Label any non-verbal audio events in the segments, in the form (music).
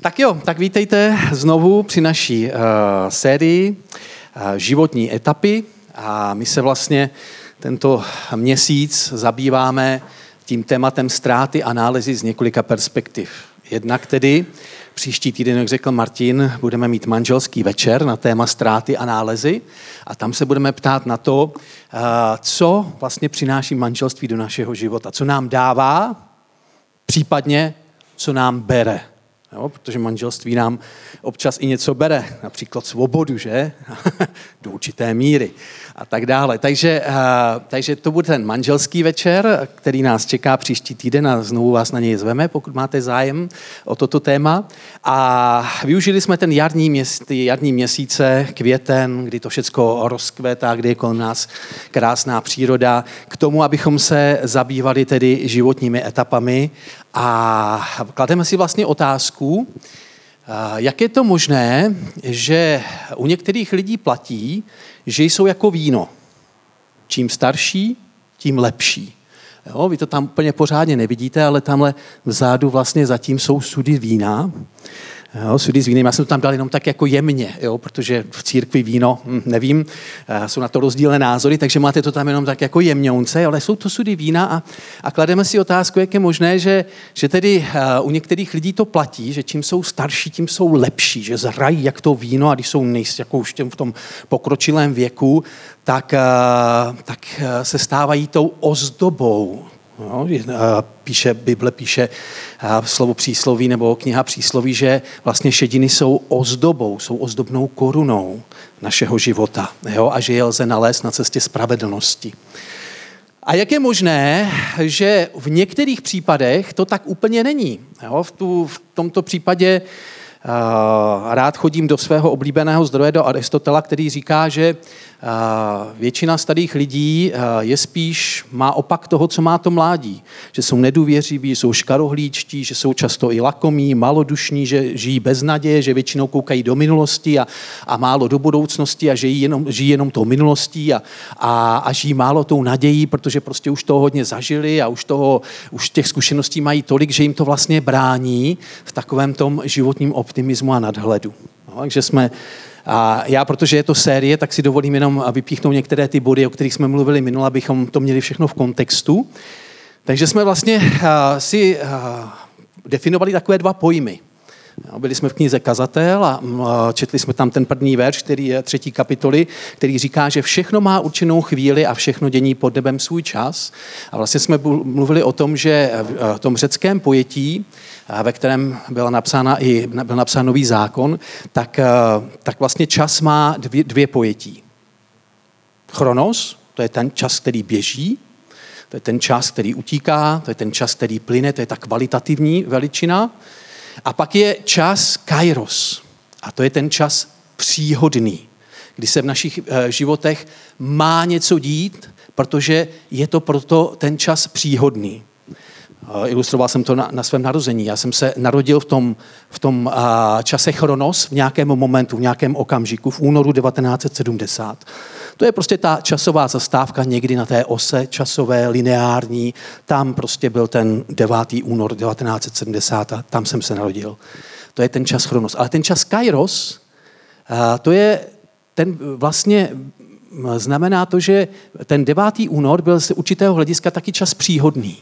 Tak jo, tak vítejte znovu při naší uh, sérii uh, životní etapy a my se vlastně tento měsíc zabýváme tím tématem ztráty a nálezy z několika perspektiv. Jednak tedy příští týden, jak řekl Martin, budeme mít manželský večer na téma ztráty a nálezy a tam se budeme ptát na to, uh, co vlastně přináší manželství do našeho života, co nám dává, případně co nám bere. Jo, protože manželství nám občas i něco bere, například svobodu, že? (laughs) Do určité míry a tak dále. Takže, uh, takže to bude ten manželský večer, který nás čeká příští týden a znovu vás na něj zveme, pokud máte zájem o toto téma. A využili jsme ten jarní, měs, ty jarní měsíce, květen, kdy to všechno rozkvétá, kdy je kolem nás krásná příroda, k tomu, abychom se zabývali tedy životními etapami a klademe si vlastně otázku, jak je to možné, že u některých lidí platí, že jsou jako víno. Čím starší, tím lepší. Jo, vy to tam úplně pořádně nevidíte, ale tamhle vzadu vlastně zatím jsou sudy vína. Jo, sudy s vínem, já jsem to tam dal jenom tak jako jemně, jo, protože v církvi víno, hm, nevím, eh, jsou na to rozdílné názory, takže máte to tam jenom tak jako jemňounce, ale jsou to sudy vína a, a klademe si otázku, jak je možné, že, že tedy uh, u některých lidí to platí, že čím jsou starší, tím jsou lepší, že zrají jak to víno a když jsou nejs, jako už v tom pokročilém věku, tak, uh, tak se stávají tou ozdobou No, píše, Bible píše slovo přísloví nebo kniha přísloví, že vlastně šediny jsou ozdobou, jsou ozdobnou korunou našeho života jo? a že je lze nalézt na cestě spravedlnosti. A jak je možné, že v některých případech to tak úplně není? Jo? V, tu, v tomto případě rád chodím do svého oblíbeného zdroje, do Aristotela, který říká, že Většina starých lidí je spíš, má opak toho, co má to mládí. Že jsou nedůvěřiví, jsou škarohlíčtí, že jsou často i lakomí, malodušní, že žijí bez naděje, že většinou koukají do minulosti a, a málo do budoucnosti a žijí jenom, žijí jenom tou minulostí a, a, a žijí málo tou nadějí, protože prostě už toho hodně zažili a už, toho, už těch zkušeností mají tolik, že jim to vlastně brání v takovém tom životním optimismu a nadhledu. No, takže jsme a já, protože je to série, tak si dovolím jenom vypíchnout některé ty body, o kterých jsme mluvili minule, abychom to měli všechno v kontextu. Takže jsme vlastně si definovali takové dva pojmy. Byli jsme v knize Kazatel a četli jsme tam ten první verš, který je třetí kapitoly, který říká, že všechno má určenou chvíli a všechno dění pod nebem svůj čas. A vlastně jsme mluvili o tom, že v tom řeckém pojetí, ve kterém byla napsána i, byl napsán nový zákon, tak, tak vlastně čas má dvě, dvě pojetí. Chronos, to je ten čas, který běží, to je ten čas, který utíká, to je ten čas, který plyne, to je ta kvalitativní veličina. A pak je čas kairos. A to je ten čas příhodný, kdy se v našich eh, životech má něco dít, protože je to proto ten čas příhodný. Ilustroval jsem to na, na svém narození. Já jsem se narodil v tom, v tom a, čase Chronos, v nějakém momentu, v nějakém okamžiku, v únoru 1970. To je prostě ta časová zastávka někdy na té ose časové, lineární. Tam prostě byl ten 9. únor 1970 a tam jsem se narodil. To je ten čas Chronos. Ale ten čas Kairos, a, to je ten vlastně znamená to, že ten 9. únor byl z určitého hlediska taky čas příhodný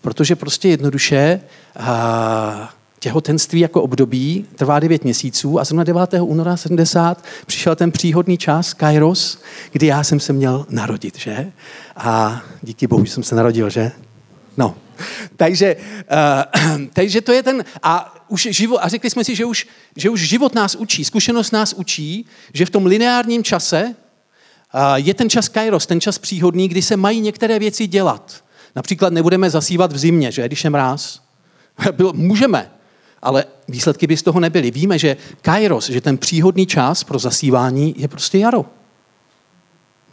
protože prostě jednoduše a, těhotenství jako období trvá 9 měsíců a zrovna 9. února 70 přišel ten příhodný čas, Kairos, kdy já jsem se měl narodit, že? A díky bohu, že jsem se narodil, že? No. Takže, uh, (clears throat) takže to je ten, a už život, a řekli jsme si, že už, že už život nás učí, zkušenost nás učí, že v tom lineárním čase uh, je ten čas kairos, ten čas příhodný, kdy se mají některé věci dělat. Například nebudeme zasívat v zimě, že, když je mráz. (laughs) Bylo, můžeme, ale výsledky by z toho nebyly. Víme, že kairos, že ten příhodný čas pro zasívání je prostě jaro.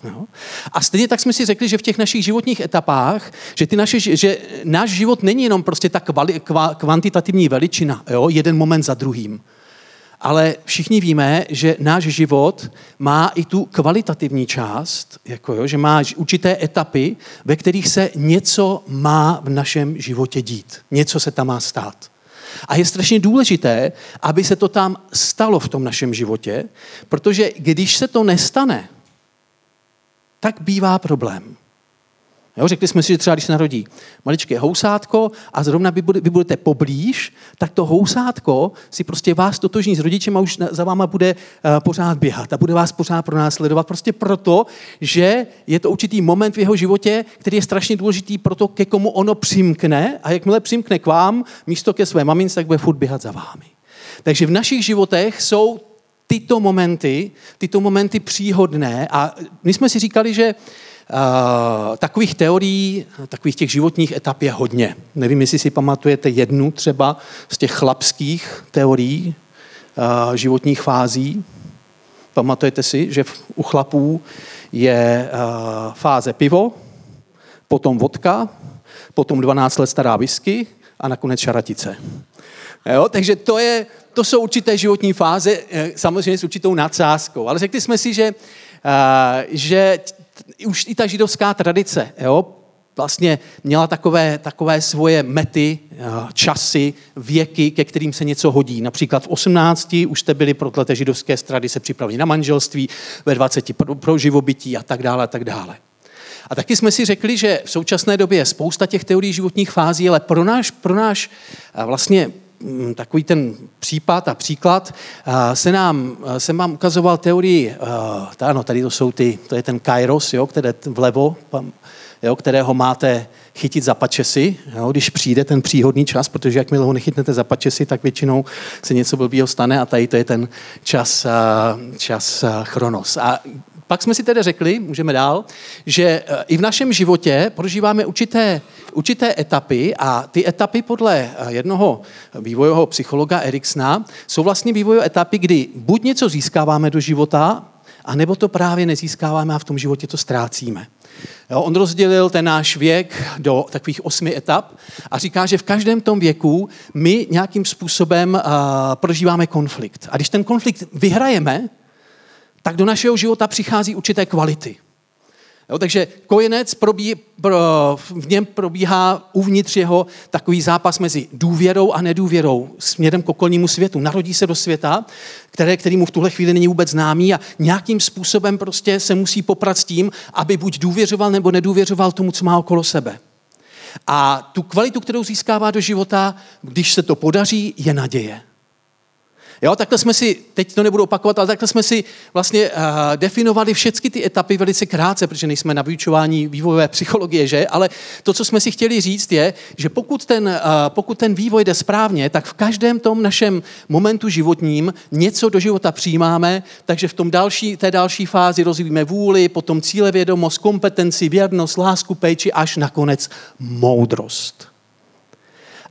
No. A stejně tak jsme si řekli, že v těch našich životních etapách, že, ty naše, že náš život není jenom prostě ta kvali, kva, kvantitativní veličina, jo, jeden moment za druhým ale všichni víme, že náš život má i tu kvalitativní část, jako jo, že má určité etapy, ve kterých se něco má v našem životě dít. Něco se tam má stát. A je strašně důležité, aby se to tam stalo v tom našem životě, protože když se to nestane, tak bývá problém. Jo, řekli jsme si, že třeba když se narodí maličké housátko a zrovna vy, bude, vy budete poblíž, tak to housátko si prostě vás totožní s rodičem a už za váma bude uh, pořád běhat a bude vás pořád pronásledovat. Prostě proto, že je to určitý moment v jeho životě, který je strašně důležitý pro to, ke komu ono přimkne a jakmile přimkne k vám, místo ke své mamince, tak bude furt běhat za vámi. Takže v našich životech jsou tyto momenty, tyto momenty příhodné a my jsme si říkali, že takových teorií, takových těch životních etap je hodně. Nevím, jestli si pamatujete jednu třeba z těch chlapských teorií uh, životních fází. Pamatujete si, že u chlapů je uh, fáze pivo, potom vodka, potom 12 let stará whisky a nakonec šaratice. Jo? Takže to, je, to jsou určité životní fáze, samozřejmě s určitou nadsázkou. Ale řekli jsme si, že, že už i ta židovská tradice, jo, vlastně měla takové, takové svoje mety, eh, časy, věky, ke kterým se něco hodí. Například v 18 už jste byli pro té židovské tradice připraveni na manželství, ve 20 pro, pro živobytí a tak dále a tak dále. A taky jsme si řekli, že v současné době je spousta těch teorií životních fází, ale pro náš, pro náš eh, vlastně takový ten případ a příklad, se nám, jsem vám ukazoval teorii, ano, tady to jsou ty, to je ten kairos, jo, které vlevo, jo, kterého máte chytit za pačesy, jo, když přijde ten příhodný čas, protože jakmile ho nechytnete za pačesy, tak většinou se něco blbýho stane a tady to je ten čas, čas chronos. A pak jsme si tedy řekli, můžeme dál, že eh, i v našem životě prožíváme určité, určité etapy a ty etapy podle eh, jednoho vývojového psychologa Eriksna jsou vlastně vývojové etapy, kdy buď něco získáváme do života, a nebo to právě nezískáváme a v tom životě to ztrácíme. Jo, on rozdělil ten náš věk do takových osmi etap a říká, že v každém tom věku my nějakým způsobem uh, prožíváme konflikt. A když ten konflikt vyhrajeme, tak do našeho života přichází určité kvality. Jo, takže kojenec probí, pro, v něm probíhá uvnitř jeho takový zápas mezi důvěrou a nedůvěrou směrem k okolnímu světu. Narodí se do světa, které, který mu v tuhle chvíli není vůbec známý a nějakým způsobem prostě se musí poprat s tím, aby buď důvěřoval nebo nedůvěřoval tomu, co má okolo sebe. A tu kvalitu, kterou získává do života, když se to podaří, je naděje. Jo, takhle jsme si, teď to nebudu opakovat, ale takhle jsme si vlastně uh, definovali všechny ty etapy velice krátce, protože nejsme na vyučování vývojové psychologie, že? Ale to, co jsme si chtěli říct, je, že pokud ten, uh, pokud ten vývoj jde správně, tak v každém tom našem momentu životním něco do života přijímáme, takže v tom další, té další fázi rozvíjíme vůli, potom cílevědomost, kompetenci, věrnost, lásku, péči, až nakonec moudrost.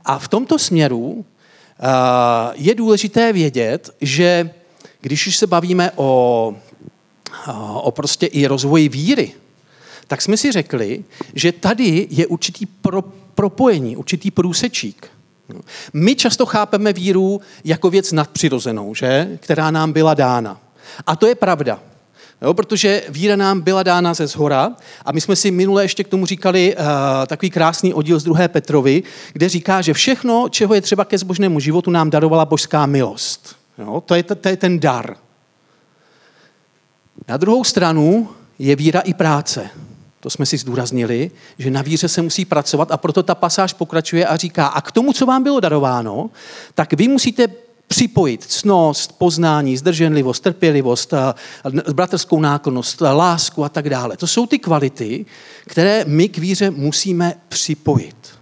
A v tomto směru je důležité vědět, že když už se bavíme o, eh, o prostě i rozvoji víry, tak jsme si řekli, že tady je určitý pro, propojení, určitý průsečík. My často chápeme víru jako věc nadpřirozenou, že? která nám byla dána. A to je pravda. Jo, protože víra nám byla dána ze zhora a my jsme si minule ještě k tomu říkali uh, takový krásný oddíl z druhé Petrovi, kde říká, že všechno, čeho je třeba ke zbožnému životu, nám darovala božská milost. Jo, to, je, to je ten dar. Na druhou stranu je víra i práce. To jsme si zdůraznili, že na víře se musí pracovat a proto ta pasáž pokračuje a říká, a k tomu, co vám bylo darováno, tak vy musíte připojit cnost, poznání, zdrženlivost, trpělivost, bratrskou náklonost, lásku a tak dále. To jsou ty kvality, které my k víře musíme připojit.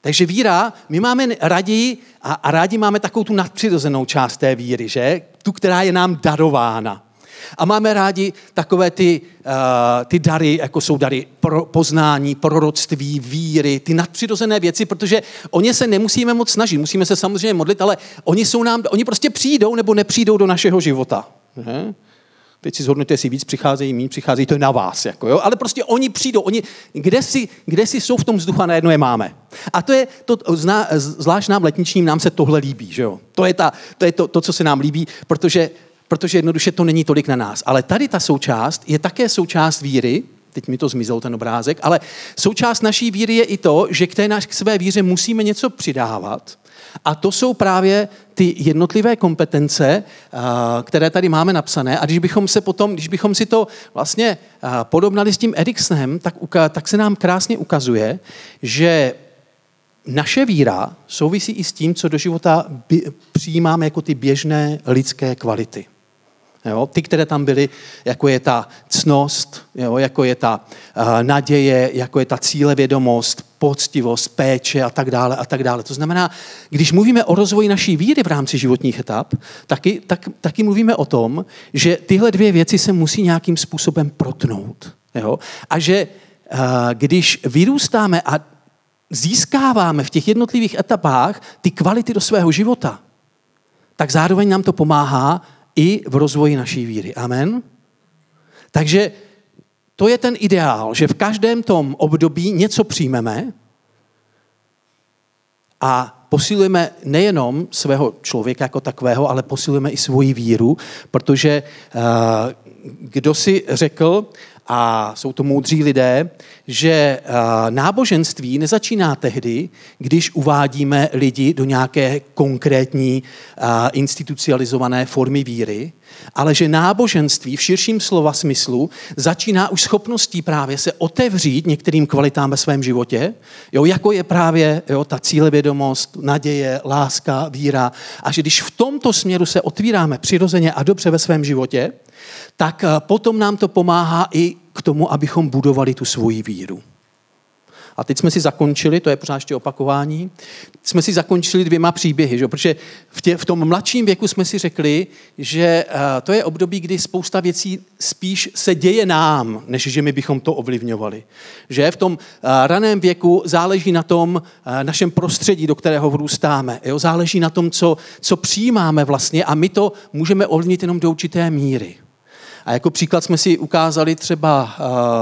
Takže víra, my máme raději a, a rádi máme takovou tu nadpřirozenou část té víry, že? Tu, která je nám darována. A máme rádi takové ty, uh, ty dary, jako jsou dary pro poznání, proroctví, víry, ty nadpřirozené věci, protože o ně se nemusíme moc snažit, musíme se samozřejmě modlit, ale oni, jsou nám, oni prostě přijdou nebo nepřijdou do našeho života. Ne? Teď si zhodnete, jestli víc přicházejí, méně přicházejí, to je na vás. Jako, jo? Ale prostě oni přijdou, oni, kde, si, kde si jsou v tom vzduchu a najednou je máme. A to je, to, zná, zvlášť nám letničním, nám se tohle líbí. Že jo? To je, ta, to, je to, to, co se nám líbí, protože protože jednoduše to není tolik na nás. Ale tady ta součást je také součást víry teď mi to zmizel ten obrázek, ale součást naší víry je i to, že k té naš, k své víře musíme něco přidávat. A to jsou právě ty jednotlivé kompetence, které tady máme napsané. A když bychom se potom, když bychom si to vlastně podobnali s tím Eriksonem, tak, tak se nám krásně ukazuje, že naše víra souvisí i s tím, co do života přijímáme jako ty běžné lidské kvality. Jo? Ty, které tam byly, jako je ta cnost, jo? jako je ta uh, naděje, jako je ta cílevědomost, poctivost, péče a tak dále a tak dále. To znamená, když mluvíme o rozvoji naší víry v rámci životních etap, taky, tak, taky mluvíme o tom, že tyhle dvě věci se musí nějakým způsobem protnout. Jo? A že uh, když vyrůstáme a získáváme v těch jednotlivých etapách ty kvality do svého života, tak zároveň nám to pomáhá i v rozvoji naší víry. Amen? Takže to je ten ideál, že v každém tom období něco přijmeme a posilujeme nejenom svého člověka jako takového, ale posilujeme i svoji víru, protože uh, kdo si řekl, a jsou to moudří lidé, že eh, náboženství nezačíná tehdy, když uvádíme lidi do nějaké konkrétní eh, institucionalizované formy víry, ale že náboženství v širším slova smyslu začíná už schopností právě se otevřít některým kvalitám ve svém životě, jo, jako je právě jo, ta cílevědomost, naděje, láska, víra. A že když v tomto směru se otvíráme přirozeně a dobře ve svém životě, tak eh, potom nám to pomáhá i k tomu, abychom budovali tu svoji víru. A teď jsme si zakončili, to je pořád ještě opakování, jsme si zakončili dvěma příběhy, že? protože v, tě, v tom mladším věku jsme si řekli, že uh, to je období, kdy spousta věcí spíš se děje nám, než že my bychom to ovlivňovali. Že v tom uh, raném věku záleží na tom uh, našem prostředí, do kterého vrůstáme. Jo? Záleží na tom, co, co přijímáme vlastně a my to můžeme ovlivnit jenom do určité míry. A jako příklad jsme si ukázali třeba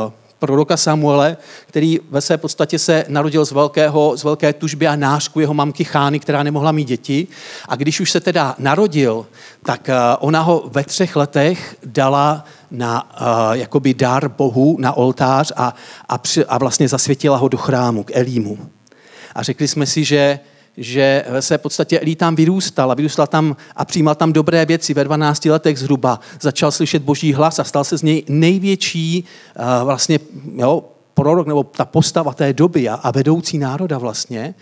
uh, proroka Samuele, který ve své podstatě se narodil z, velkého, z velké tužby a nářku jeho mamky Chány, která nemohla mít děti. A když už se teda narodil, tak uh, ona ho ve třech letech dala na uh, jakoby dar Bohu na oltář a, a, při, a vlastně zasvětila ho do chrámu, k Elímu. A řekli jsme si, že že ve své podstatě Elí tam vyrůstal a vyrůstal tam a přijímal tam dobré věci. Ve 12 letech zhruba začal slyšet boží hlas a stal se z něj největší uh, vlastně jo, prorok nebo ta postava té doby a, a vedoucí národa vlastně.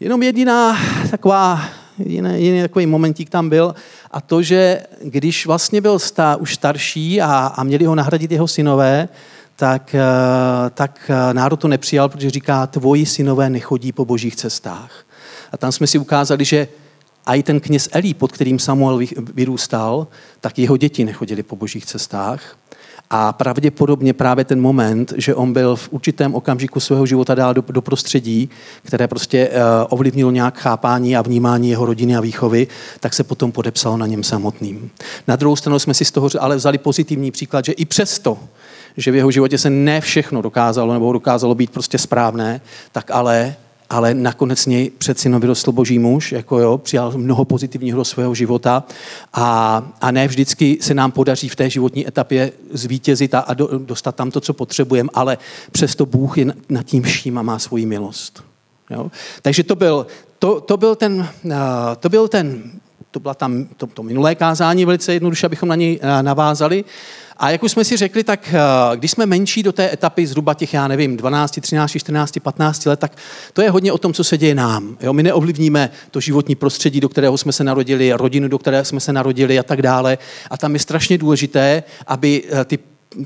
Jenom jediná taková, jiný, jiný takový momentík tam byl a to, že když vlastně byl stá, už starší a, a měli ho nahradit jeho synové, tak, eh, tak eh, národ to nepřijal, protože říká, tvoji synové nechodí po božích cestách. A tam jsme si ukázali, že a i ten kněz Elí, pod kterým Samuel vyrůstal, tak jeho děti nechodili po božích cestách. A pravděpodobně právě ten moment, že on byl v určitém okamžiku svého života dál do, do prostředí, které prostě uh, ovlivnilo nějak chápání a vnímání jeho rodiny a výchovy, tak se potom podepsalo na něm samotným. Na druhou stranu jsme si z toho ale vzali pozitivní příklad, že i přesto, že v jeho životě se ne všechno dokázalo nebo dokázalo být prostě správné, tak ale ale nakonec něj přeci vyrostl boží muž, jako jo, přijal mnoho pozitivního do svého života a, a ne vždycky se nám podaří v té životní etapě zvítězit a, a do, dostat tam to, co potřebujeme, ale přesto Bůh je nad tím vším a má svoji milost. Jo? Takže to byl, to, to byl ten, to byl ten to byla tam to, to minulé kázání, velice jednoduše, abychom na něj navázali. A jak už jsme si řekli, tak eh, když jsme menší do té etapy zhruba těch, já nevím, 12, 13, 14, 15 let, tak to je hodně o tom, co se děje nám. Jo? My neovlivníme to životní prostředí, do kterého jsme se narodili, rodinu, do které jsme se narodili a tak dále. A tam je strašně důležité, aby eh, ty,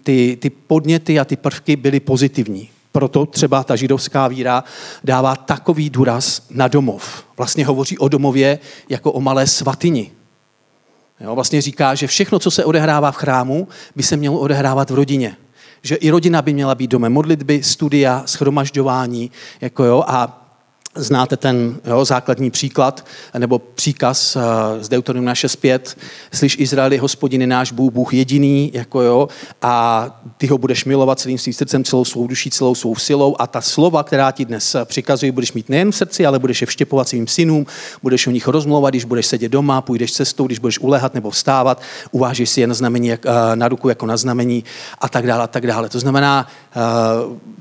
ty, ty podněty a ty prvky byly pozitivní. Proto třeba ta židovská víra dává takový důraz na domov. Vlastně hovoří o domově jako o malé svatyni. Jo, vlastně říká, že všechno, co se odehrává v chrámu, by se mělo odehrávat v rodině. Že i rodina by měla být domem modlitby, studia, schromažďování. Jako jo, a Znáte ten jo, základní příklad nebo příkaz uh, z Deuteronomia 6.5. Slyš Izraeli, hospodin náš Bůh, Bůh jediný, jako jo, a ty ho budeš milovat celým svým srdcem, celou svou duší, celou svou silou a ta slova, která ti dnes přikazují, budeš mít nejen v srdci, ale budeš je vštěpovat svým synům, budeš o nich rozmlouvat, když budeš sedět doma, půjdeš cestou, když budeš ulehat nebo vstávat, uvážíš si je na znamení, uh, na ruku jako na znamení a tak dále a tak dále. To znamená,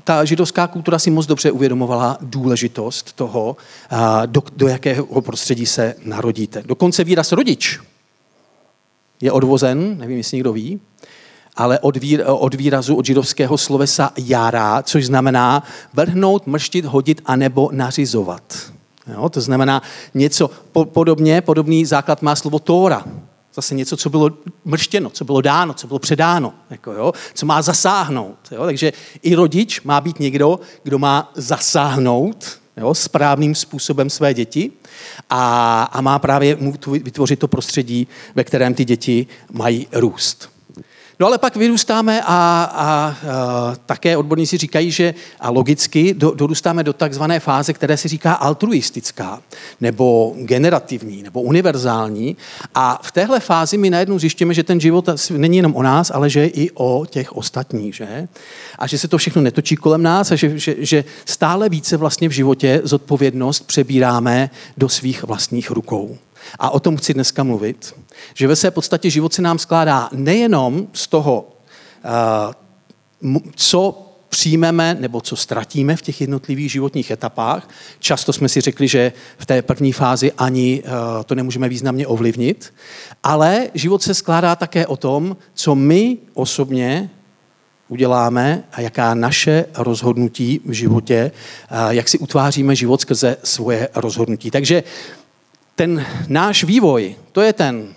ta židovská kultura si moc dobře uvědomovala důležitost toho, do, do jakého prostředí se narodíte. Dokonce výraz rodič je odvozen, nevím, jestli někdo ví, ale od, výr, od výrazu od židovského slovesa jara, což znamená vrhnout, mrštit, hodit anebo nařizovat. Jo, to znamená něco po, podobně, podobný základ má slovo Tóra. Zase něco, co bylo mrštěno, co bylo dáno, co bylo předáno, jako jo, co má zasáhnout. Jo. Takže i rodič má být někdo, kdo má zasáhnout jo, správným způsobem své děti a, a má právě vytvořit to prostředí, ve kterém ty děti mají růst. No ale pak vyrůstáme a, a, a také odborníci říkají, že a logicky do, dorůstáme do takzvané fáze, které se říká altruistická, nebo generativní, nebo univerzální. A v téhle fázi my najednou zjišťujeme, že ten život není jenom o nás, ale že i o těch ostatních. Že? A že se to všechno netočí kolem nás a že, že, že stále více vlastně v životě zodpovědnost přebíráme do svých vlastních rukou. A o tom chci dneska mluvit, že ve své podstatě život se nám skládá nejenom z toho, eh, co přijmeme nebo co ztratíme v těch jednotlivých životních etapách. Často jsme si řekli, že v té první fázi ani eh, to nemůžeme významně ovlivnit, ale život se skládá také o tom, co my osobně uděláme a jaká naše rozhodnutí v životě, eh, jak si utváříme život skrze svoje rozhodnutí. Takže ten náš vývoj, to je ten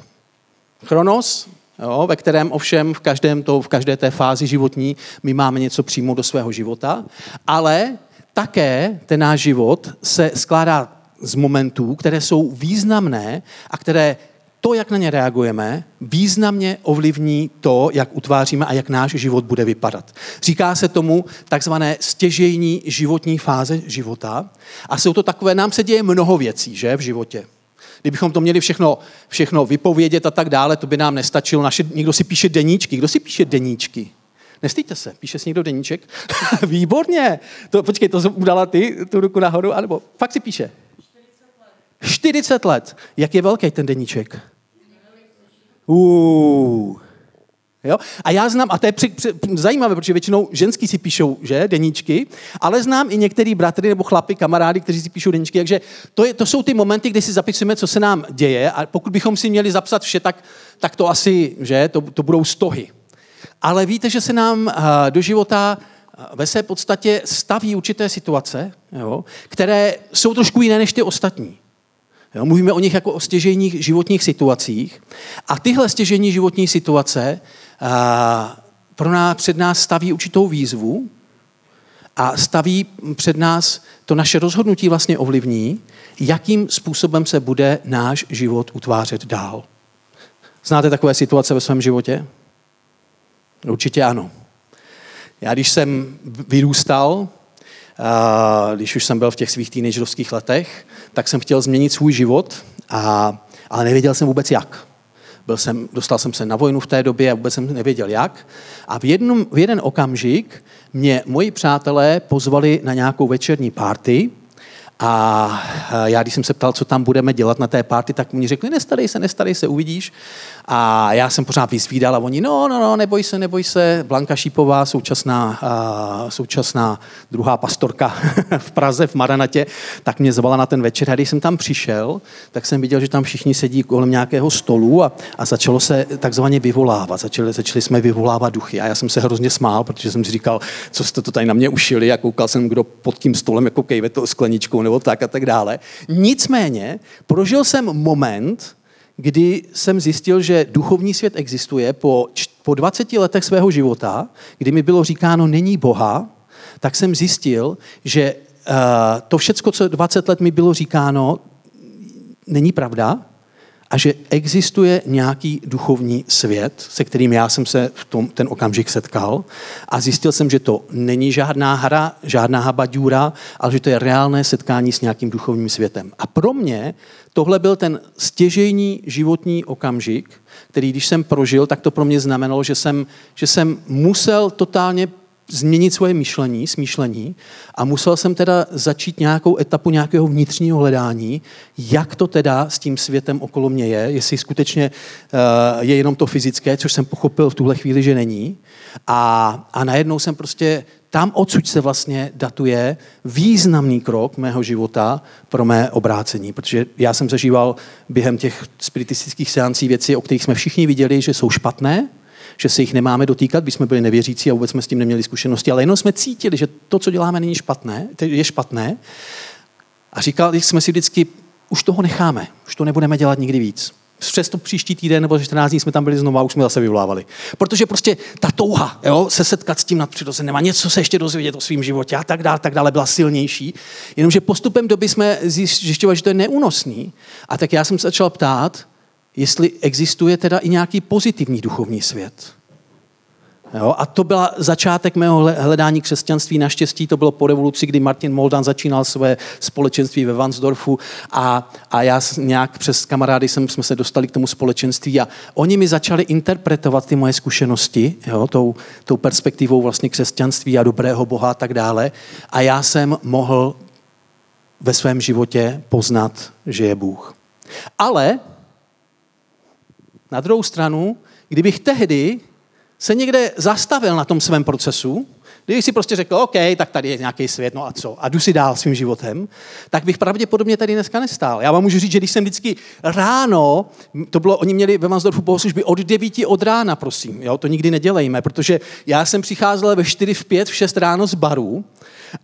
chronos, jo, ve kterém ovšem v, každém to, v každé té fázi životní my máme něco přímo do svého života, ale také ten náš život se skládá z momentů, které jsou významné a které to, jak na ně reagujeme, významně ovlivní to, jak utváříme a jak náš život bude vypadat. Říká se tomu takzvané stěžejní životní fáze života a jsou to takové, nám se děje mnoho věcí, že, v životě. Kdybychom to měli všechno, všechno vypovědět a tak dále, to by nám nestačilo. Naše, někdo si píše deníčky. Kdo si píše deníčky? Nestýďte se, píše si někdo deníček? (laughs) Výborně. To, počkej, to udala ty, tu ruku nahoru, anebo fakt si píše. 40 let. 40 let. Jak je velký ten deníček? Uh, Jo? A já znám, a to je při, při, zajímavé, protože většinou ženský si píšou že, deníčky, ale znám i některý bratry nebo chlapy, kamarády, kteří si píšou deníčky, takže to, je, to jsou ty momenty, kdy si zapisujeme, co se nám děje a pokud bychom si měli zapsat vše, tak, tak to asi, že, to, to budou stohy. Ale víte, že se nám uh, do života uh, ve své podstatě staví určité situace, jo, které jsou trošku jiné než ty ostatní. Jo, mluvíme o nich jako o stěžejních životních situacích. A tyhle stěžejní životní situace pro nás, před nás staví určitou výzvu a staví před nás to naše rozhodnutí vlastně ovlivní, jakým způsobem se bude náš život utvářet dál. Znáte takové situace ve svém životě? Určitě ano. Já když jsem vyrůstal, když už jsem byl v těch svých teenagerovských letech, tak jsem chtěl změnit svůj život, a, ale nevěděl jsem vůbec jak. Byl jsem, dostal jsem se na vojnu v té době a vůbec jsem nevěděl jak. A v, jednom, v jeden okamžik mě moji přátelé pozvali na nějakou večerní party, a já, když jsem se ptal, co tam budeme dělat na té party, tak mi řekli, nestarej se, nestarej se, uvidíš. A já jsem pořád vyzvídal a oni, no, no, no, neboj se, neboj se. Blanka Šípová, současná, uh, současná druhá pastorka (laughs) v Praze, v Maranatě, tak mě zvala na ten večer. A když jsem tam přišel, tak jsem viděl, že tam všichni sedí kolem nějakého stolu a, a začalo se takzvaně vyvolávat. Začali, začali jsme vyvolávat duchy. A já jsem se hrozně smál, protože jsem si říkal, co jste to tady na mě ušili a koukal jsem, kdo pod tím stolem jako kejve to skleničkou nebo tak a tak dále. Nicméně prožil jsem moment, kdy jsem zjistil, že duchovní svět existuje po, po 20 letech svého života, kdy mi bylo říkáno, není Boha, tak jsem zjistil, že uh, to všecko, co 20 let mi bylo říkáno, není pravda a že existuje nějaký duchovní svět, se kterým já jsem se v tom, ten okamžik setkal a zjistil jsem, že to není žádná hra, žádná habaďůra, ale že to je reálné setkání s nějakým duchovním světem. A pro mě tohle byl ten stěžejní životní okamžik, který když jsem prožil, tak to pro mě znamenalo, že jsem, že jsem musel totálně změnit svoje myšlení, smýšlení a musel jsem teda začít nějakou etapu nějakého vnitřního hledání, jak to teda s tím světem okolo mě je, jestli skutečně uh, je jenom to fyzické, což jsem pochopil v tuhle chvíli, že není. A, a najednou jsem prostě tam odsud se vlastně datuje významný krok mého života pro mé obrácení, protože já jsem zažíval během těch spiritistických seancí věci, o kterých jsme všichni viděli, že jsou špatné, že se jich nemáme dotýkat, když jsme byli nevěřící a vůbec jsme s tím neměli zkušenosti, ale jenom jsme cítili, že to, co děláme, není špatné, je špatné. A říkali jsme si vždycky, už toho necháme, už to nebudeme dělat nikdy víc. Přes to příští týden nebo 14 dní jsme tam byli znovu a už jsme zase vyvolávali. Protože prostě ta touha jo, se setkat s tím nadpřirozeným a něco se ještě dozvědět o svém životě a tak dále, tak dále byla silnější. Jenomže postupem doby jsme zjišťovali, že to je neúnosný. A tak já jsem se začal ptát, jestli existuje teda i nějaký pozitivní duchovní svět. Jo? A to byl začátek mého hledání křesťanství. Naštěstí to bylo po revoluci, kdy Martin Moldan začínal své společenství ve Vansdorfu a, a já nějak přes kamarády jsem, jsme se dostali k tomu společenství a oni mi začali interpretovat ty moje zkušenosti, jo? Tou, tou perspektivou vlastně křesťanství a dobrého Boha a tak dále. A já jsem mohl ve svém životě poznat, že je Bůh. Ale na druhou stranu, kdybych tehdy se někde zastavil na tom svém procesu, kdybych si prostě řekl, OK, tak tady je nějaký svět, no a co, a jdu si dál svým životem, tak bych pravděpodobně tady dneska nestál. Já vám můžu říct, že když jsem vždycky ráno, to bylo, oni měli ve Mansdorfu bohoslužby od 9 od rána, prosím, jo, to nikdy nedělejme, protože já jsem přicházel ve 4, v 5, v 6 ráno z baru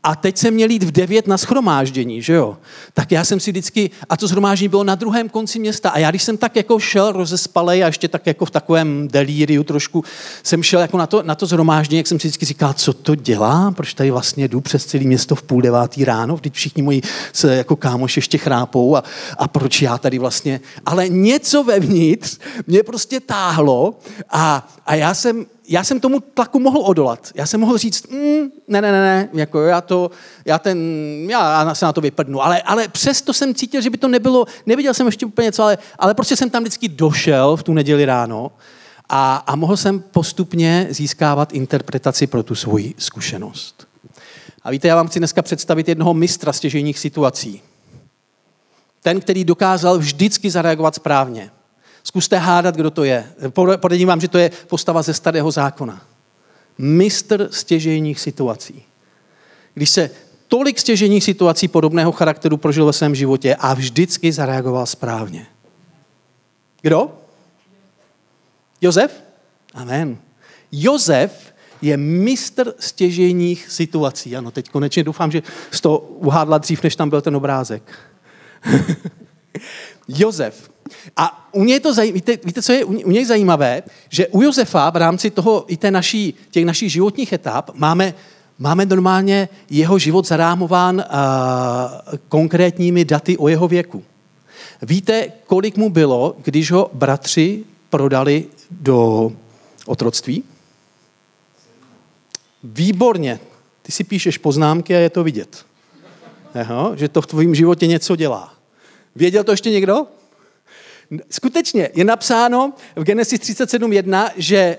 a teď jsem měl jít v 9 na schromáždění, že jo? Tak já jsem si vždycky, a to schromáždění bylo na druhém konci města. A já když jsem tak jako šel rozespalej a ještě tak jako v takovém delíriu trošku, jsem šel jako na to, na to zhromáždění, jak jsem si vždycky říkal, co to dělá, proč tady vlastně jdu přes celé město v půl devátý ráno, teď všichni moji se jako kámoši ještě chrápou a, a proč já tady vlastně, ale něco vevnitř mě prostě táhlo a, a já jsem já jsem tomu tlaku mohl odolat. Já jsem mohl říct, mm, ne, ne, ne, ne, jako já to, já ten, já se na to vyprdnu. Ale, ale přesto jsem cítil, že by to nebylo, neviděl jsem ještě úplně něco, ale, ale prostě jsem tam vždycky došel v tu neděli ráno a, a mohl jsem postupně získávat interpretaci pro tu svoji zkušenost. A víte, já vám chci dneska představit jednoho mistra stěžejních situací. Ten, který dokázal vždycky zareagovat správně. Zkuste hádat, kdo to je. Podejím vám, že to je postava ze starého zákona. Mistr stěžejních situací. Když se tolik stěžejních situací podobného charakteru prožil ve svém životě a vždycky zareagoval správně. Kdo? Josef? Amen. Josef je mistr stěžejních situací. Ano, teď konečně doufám, že z toho uhádla dřív, než tam byl ten obrázek. (laughs) Josef. A u něj to zajímavé, víte, víte, co je u něj zajímavé? Že u Josefa v rámci toho, i té naší, těch našich životních etap máme, máme normálně jeho život zarámován uh, konkrétními daty o jeho věku. Víte, kolik mu bylo, když ho bratři prodali do otroctví? Výborně. Ty si píšeš poznámky a je to vidět. Aha, že to v tvém životě něco dělá. Věděl to ještě někdo? Skutečně je napsáno v Genesis 37.1, že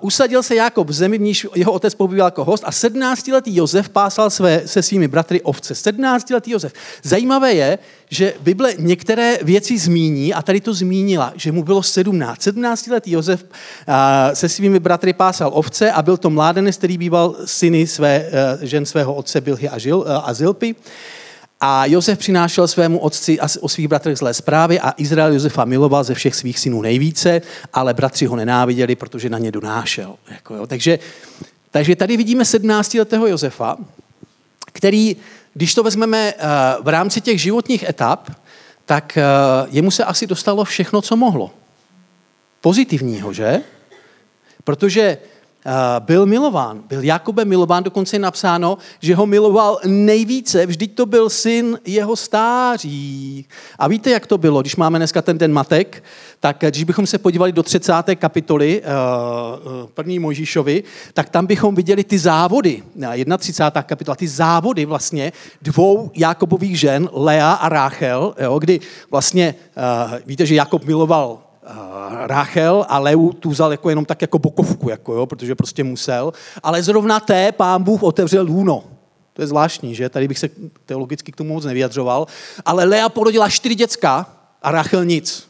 usadil se Jákob v zemi, v níž jeho otec pobýval jako host a 17-letý Josef pásal své, se svými bratry ovce. 17-letý Josef. Zajímavé je, že Bible některé věci zmíní a tady to zmínila, že mu bylo 17. 17-letý Josef uh, se svými bratry pásal ovce a byl to mládenec, který býval syny své, uh, žen svého otce Bilhy a, Žil, uh, a Zilpy. A Josef přinášel svému otci a o svých bratrech zlé zprávy a Izrael Josefa miloval ze všech svých synů nejvíce, ale bratři ho nenáviděli, protože na ně donášel. Jako jo. Takže, takže tady vidíme 17-letého Josefa, který, když to vezmeme eh, v rámci těch životních etap, tak eh, jemu se asi dostalo všechno, co mohlo. Pozitivního, že? Protože byl milován. Byl Jakobem milován, dokonce je napsáno, že ho miloval nejvíce, vždyť to byl syn jeho stáří. A víte, jak to bylo, když máme dneska ten den matek, tak když bychom se podívali do 30. kapitoly uh, první Mojžíšovi, tak tam bychom viděli ty závody, 31. kapitola, ty závody vlastně dvou Jakobových žen, Lea a Ráchel, jo, kdy vlastně, víte, že Jakob miloval Rachel a Leu tu vzal jako jenom tak jako bokovku, jako jo, protože prostě musel. Ale zrovna té pán Bůh otevřel lůno. To je zvláštní, že? Tady bych se teologicky k tomu moc nevyjadřoval. Ale Lea porodila čtyři děcka a Rachel nic.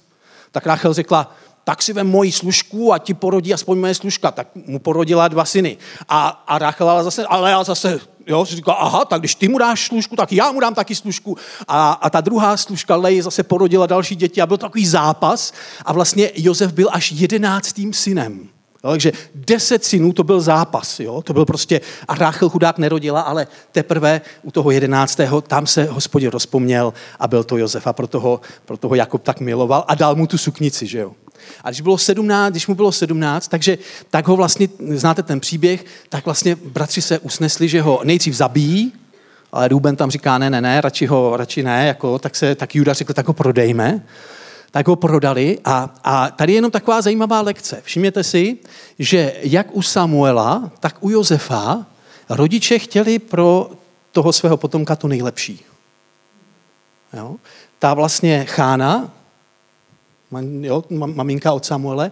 Tak Rachel řekla, tak si vem moji služku a ti porodí aspoň moje služka. Tak mu porodila dva syny. A, a Rachel ale zase, ale já zase, jo, si říkala, aha, tak když ty mu dáš služku, tak já mu dám taky služku. A, a ta druhá služka Lej zase porodila další děti a byl takový zápas. A vlastně Josef byl až jedenáctým synem. Jo, takže deset synů to byl zápas. Jo? To byl prostě, a Ráchel chudák nerodila, ale teprve u toho jedenáctého tam se hospodin rozpomněl a byl to Josef a proto ho, proto ho Jakob tak miloval a dal mu tu suknici. Že jo? A když, bylo 17, když mu bylo 17, takže tak ho vlastně, znáte ten příběh, tak vlastně bratři se usnesli, že ho nejdřív zabijí, ale Ruben tam říká, ne, ne, ne, radši ho, radši ne, jako, tak, se, tak Juda řekl, tak ho prodejme. Tak ho prodali a, a tady je jenom taková zajímavá lekce. Všimněte si, že jak u Samuela, tak u Josefa rodiče chtěli pro toho svého potomka to nejlepší. Jo? Ta vlastně chána, jo, maminka od Samuele,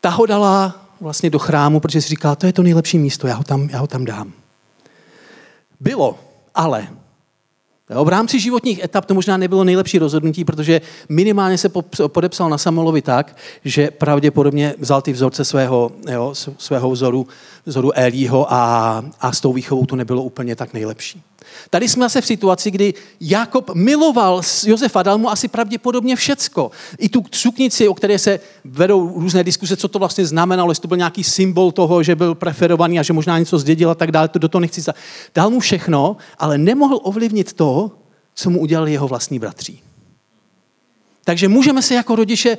ta ho dala vlastně do chrámu, protože si říkala, to je to nejlepší místo, já ho tam, já ho tam dám. Bylo, ale v rámci životních etap to možná nebylo nejlepší rozhodnutí, protože minimálně se podepsal na Samuelovi tak, že pravděpodobně vzal ty vzorce svého, jo, svého vzoru, vzoru Elího a, a s tou výchovou to nebylo úplně tak nejlepší. Tady jsme zase v situaci, kdy Jakob miloval Josefa, dal mu asi pravděpodobně všecko. I tu suknici, o které se vedou různé diskuse, co to vlastně znamenalo, jestli to byl nějaký symbol toho, že byl preferovaný a že možná něco zdědil a tak dále, to do toho nechci. Dal mu všechno, ale nemohl ovlivnit to, co mu udělali jeho vlastní bratří. Takže můžeme se jako rodiče,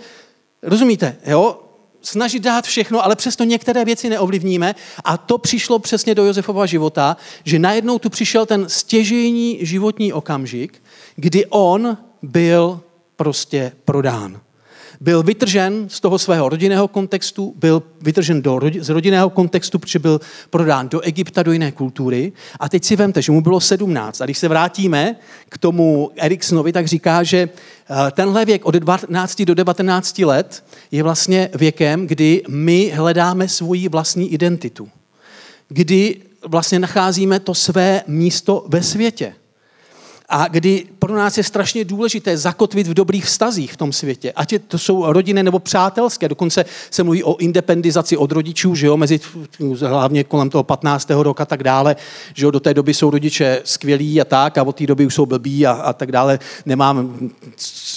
rozumíte, jo, snažit dát všechno, ale přesto některé věci neovlivníme. A to přišlo přesně do Josefova života, že najednou tu přišel ten stěžejní životní okamžik, kdy on byl prostě prodán byl vytržen z toho svého rodinného kontextu, byl vytržen do, z rodinného kontextu, protože byl prodán do Egypta, do jiné kultury. A teď si vemte, že mu bylo 17. A když se vrátíme k tomu Eriksonovi, tak říká, že eh, tenhle věk od 12 do 19 let je vlastně věkem, kdy my hledáme svoji vlastní identitu. Kdy vlastně nacházíme to své místo ve světě a kdy pro nás je strašně důležité zakotvit v dobrých vztazích v tom světě. Ať je, to jsou rodiny nebo přátelské. Dokonce se mluví o independizaci od rodičů, že jo, mezi, hlavně kolem toho 15. roku a tak dále, že jo, do té doby jsou rodiče skvělí a tak, a od té doby už jsou blbí a, a tak dále. Nemám,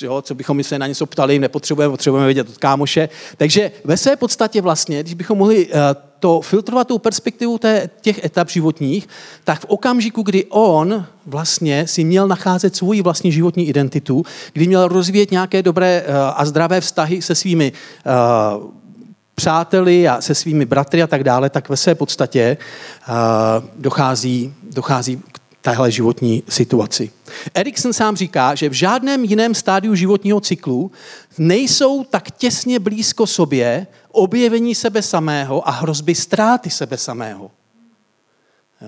jo, co bychom se na něco ptali, nepotřebujeme, potřebujeme vědět od kámoše. Takže ve své podstatě vlastně, když bychom mohli uh, to filtrovat tou perspektivu té, těch etap životních, tak v okamžiku, kdy on vlastně si měl nacházet svoji vlastní životní identitu, kdy měl rozvíjet nějaké dobré uh, a zdravé vztahy se svými uh, přáteli a se svými bratry a tak dále, tak ve své podstatě uh, dochází, dochází k téhle životní situaci. Erikson sám říká, že v žádném jiném stádiu životního cyklu nejsou tak těsně blízko sobě objevení sebe samého a hrozby ztráty sebe samého.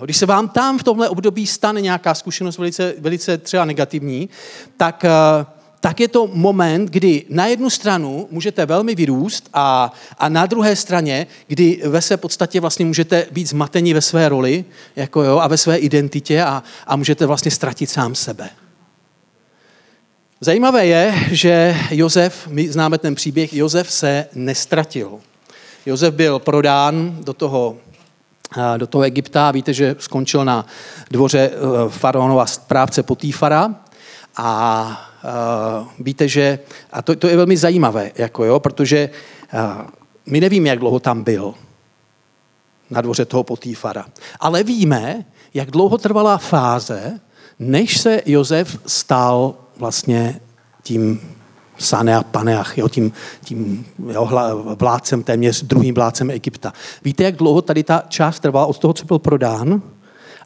Když se vám tam v tomhle období stane nějaká zkušenost velice, velice třeba negativní, tak uh, tak je to moment, kdy na jednu stranu můžete velmi vyrůst a, a na druhé straně, kdy ve své podstatě vlastně můžete být zmateni ve své roli jako jo, a ve své identitě a, a můžete vlastně ztratit sám sebe. Zajímavé je, že Josef, my známe ten příběh, Josef se nestratil. Josef byl prodán do toho, do toho Egypta. Víte, že skončil na dvoře eh, faraonova správce Potýfara a uh, víte, že, a to, to je velmi zajímavé, jako jo, protože my nevíme, jak dlouho tam byl na dvoře toho Potýfara. Ale víme, jak dlouho trvala fáze, než se Josef stal vlastně tím Sanea Paneach, jo, tím, tím jo, vládcem, téměř druhým vládcem Egypta. Víte, jak dlouho tady ta část trvala od toho, co byl prodán,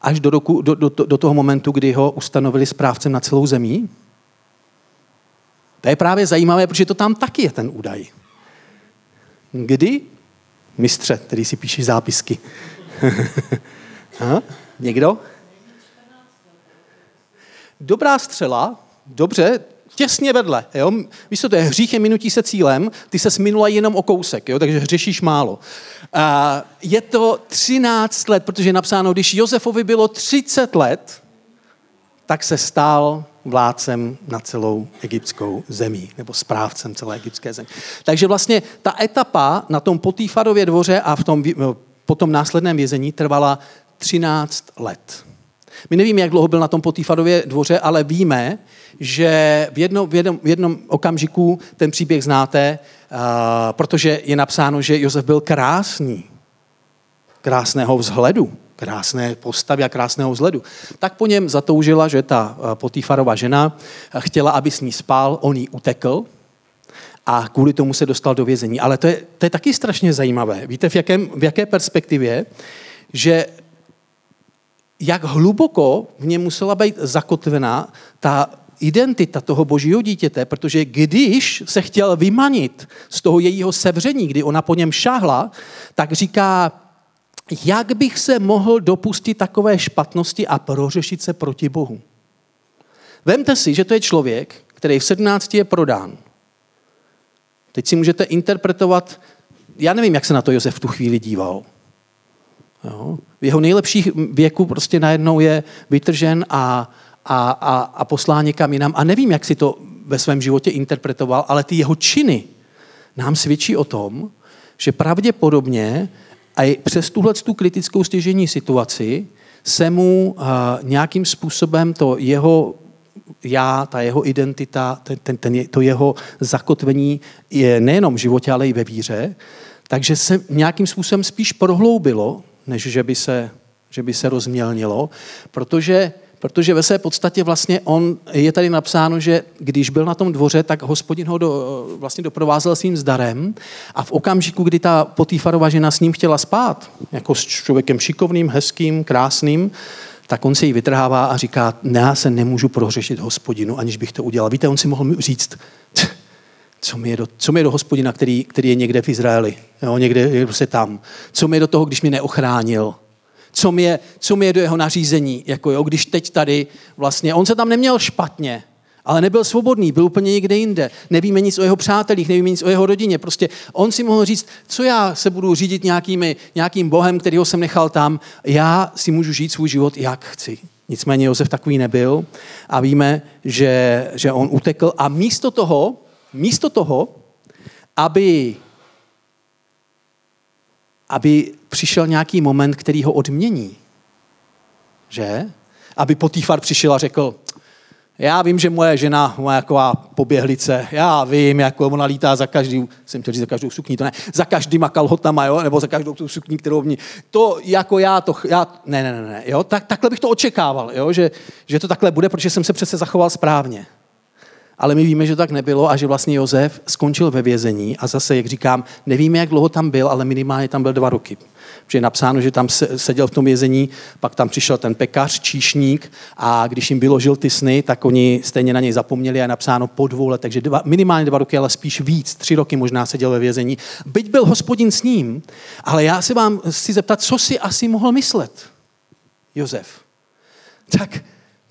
až do, roku, do, do, do toho momentu, kdy ho ustanovili správcem na celou zemí? To je právě zajímavé, protože to tam taky je ten údaj. Kdy? Mistře, který si píše zápisky. (laughs) Někdo? Dobrá střela, dobře, těsně vedle. Jo? Víš co, to je hřích je minutí se cílem, ty se sminula jenom o kousek, jo? takže hřešíš málo. A je to 13 let, protože je napsáno, když Josefovi bylo 30 let, tak se stal vládcem na celou egyptskou zemi, nebo správcem celé egyptské země. Takže vlastně ta etapa na tom Potýfarově dvoře a v tom potom následném vězení trvala 13 let. My nevíme, jak dlouho byl na tom Potýfarově dvoře, ale víme, že v jednom, v jednom, v jednom okamžiku ten příběh znáte, uh, protože je napsáno, že Josef byl krásný, krásného vzhledu, krásné postavy a krásného vzhledu. Tak po něm zatoužila, že ta Potýfarová žena chtěla, aby s ní spal, on jí utekl, a kvůli tomu se dostal do vězení. Ale to je, to je taky strašně zajímavé. Víte, v, jakém, v jaké perspektivě, že jak hluboko v něm musela být zakotvená ta identita toho božího dítěte, protože když se chtěl vymanit z toho jejího sevření, kdy ona po něm šáhla, tak říká, jak bych se mohl dopustit takové špatnosti a prořešit se proti Bohu. Vemte si, že to je člověk, který v 17 je prodán. Teď si můžete interpretovat, já nevím, jak se na to Josef v tu chvíli díval. Jo? V jeho nejlepších věku prostě najednou je vytržen a, a, a, a poslán někam jinam. A nevím, jak si to ve svém životě interpretoval, ale ty jeho činy nám svědčí o tom, že pravděpodobně a i přes tuhle tu kritickou stěžení situaci se mu uh, nějakým způsobem to jeho já, ta jeho identita, ten, ten, ten, to jeho zakotvení je nejenom v životě, ale i ve víře, takže se nějakým způsobem spíš prohloubilo, než že by se, že by se rozmělnilo, protože protože ve své podstatě vlastně on, je tady napsáno, že když byl na tom dvoře, tak hospodin ho do, vlastně doprovázel svým zdarem a v okamžiku, kdy ta Potýfarová žena s ním chtěla spát, jako s člověkem šikovným, hezkým, krásným, tak on se jí vytrhává a říká, ne, já se nemůžu prohřešit hospodinu, aniž bych to udělal. Víte, on si mohl říct, co mi je do, co mi je do hospodina, který, který je někde v Izraeli, jo, někde je prostě tam. Co mi je do toho, když mě neochránil, co mi je, co mi je do jeho nařízení, jako jo, když teď tady vlastně, on se tam neměl špatně, ale nebyl svobodný, byl úplně někde jinde. Nevíme nic o jeho přátelích, nevíme nic o jeho rodině. Prostě on si mohl říct, co já se budu řídit nějakými, nějakým bohem, kterýho jsem nechal tam. Já si můžu žít svůj život, jak chci. Nicméně Josef takový nebyl a víme, že, že on utekl a místo toho, místo toho, aby aby přišel nějaký moment, který ho odmění. Že? Aby Potýfar přišel a řekl, já vím, že moje žena má taková poběhlice, já vím, jak ona lítá za každý, jsem chtěl říct za každou sukní, to ne, za každýma kalhotama, jo, nebo za každou tu sukní, kterou mě, to jako já, to, já, ne, ne, ne, ne jo, tak, takhle bych to očekával, jo, že, že to takhle bude, protože jsem se přece zachoval správně. Ale my víme, že tak nebylo a že vlastně Josef skončil ve vězení a zase, jak říkám, nevíme, jak dlouho tam byl, ale minimálně tam byl dva roky. Protože je napsáno, že tam seděl v tom vězení, pak tam přišel ten pekař, číšník a když jim vyložil ty sny, tak oni stejně na něj zapomněli a je napsáno po dvou letech, takže dva, minimálně dva roky, ale spíš víc, tři roky možná seděl ve vězení. Byť byl hospodin s ním, ale já se vám chci zeptat, co si asi mohl myslet Josef. Tak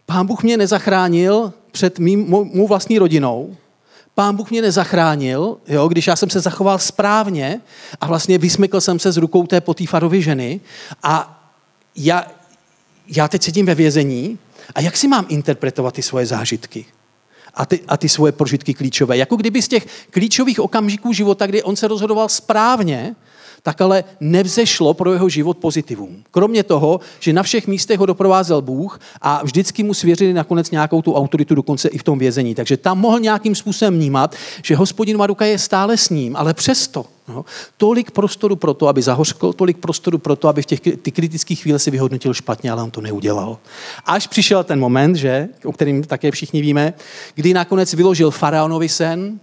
pán Bůh mě nezachránil před mým, mou vlastní rodinou, Pán Bůh mě nezachránil, jo, když já jsem se zachoval správně a vlastně vysmykl jsem se z rukou té Potýfarovy ženy a já, já teď sedím ve vězení a jak si mám interpretovat ty svoje zážitky? A ty, a ty svoje prožitky klíčové. Jako kdyby z těch klíčových okamžiků života, kdy on se rozhodoval správně, tak ale nevzešlo pro jeho život pozitivum. Kromě toho, že na všech místech ho doprovázel Bůh a vždycky mu svěřili nakonec nějakou tu autoritu, dokonce i v tom vězení. Takže tam mohl nějakým způsobem vnímat, že hospodin Maruka je stále s ním, ale přesto no, tolik prostoru pro to, aby zahořkl, tolik prostoru pro to, aby v těch ty kritických chvíle si vyhodnotil špatně, ale on to neudělal. Až přišel ten moment, že, o kterým také všichni víme, kdy nakonec vyložil faraonovi sen,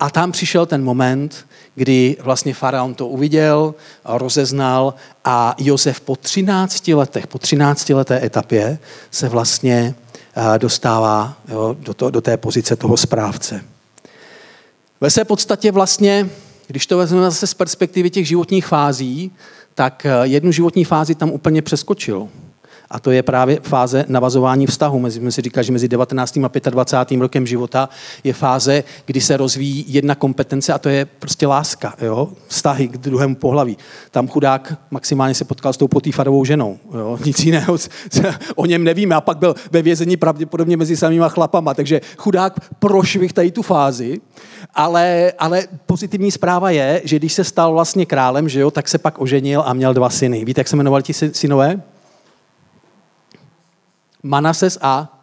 A tam přišel ten moment, kdy vlastně faraon to uviděl, rozeznal a Josef po 13 letech, po 13 leté etapě se vlastně dostává jo, do, to, do té pozice toho správce. Ve své podstatě vlastně, když to vezmeme zase z perspektivy těch životních fází, tak jednu životní fázi tam úplně přeskočil. A to je právě fáze navazování vztahu. Mezi, jsme si říkali, že mezi 19. a 25. rokem života je fáze, kdy se rozvíjí jedna kompetence a to je prostě láska, jo? vztahy k druhému pohlaví. Tam chudák maximálně se potkal s tou potýfarovou ženou. Jo? (laughs) Nic jiného o něm nevíme. A pak byl ve vězení pravděpodobně mezi samýma chlapama. Takže chudák prošvih tady tu fázi. Ale, ale pozitivní zpráva je, že když se stal vlastně králem, že jo, tak se pak oženil a měl dva syny. Víte, jak se jmenovali ti synové? Manases a,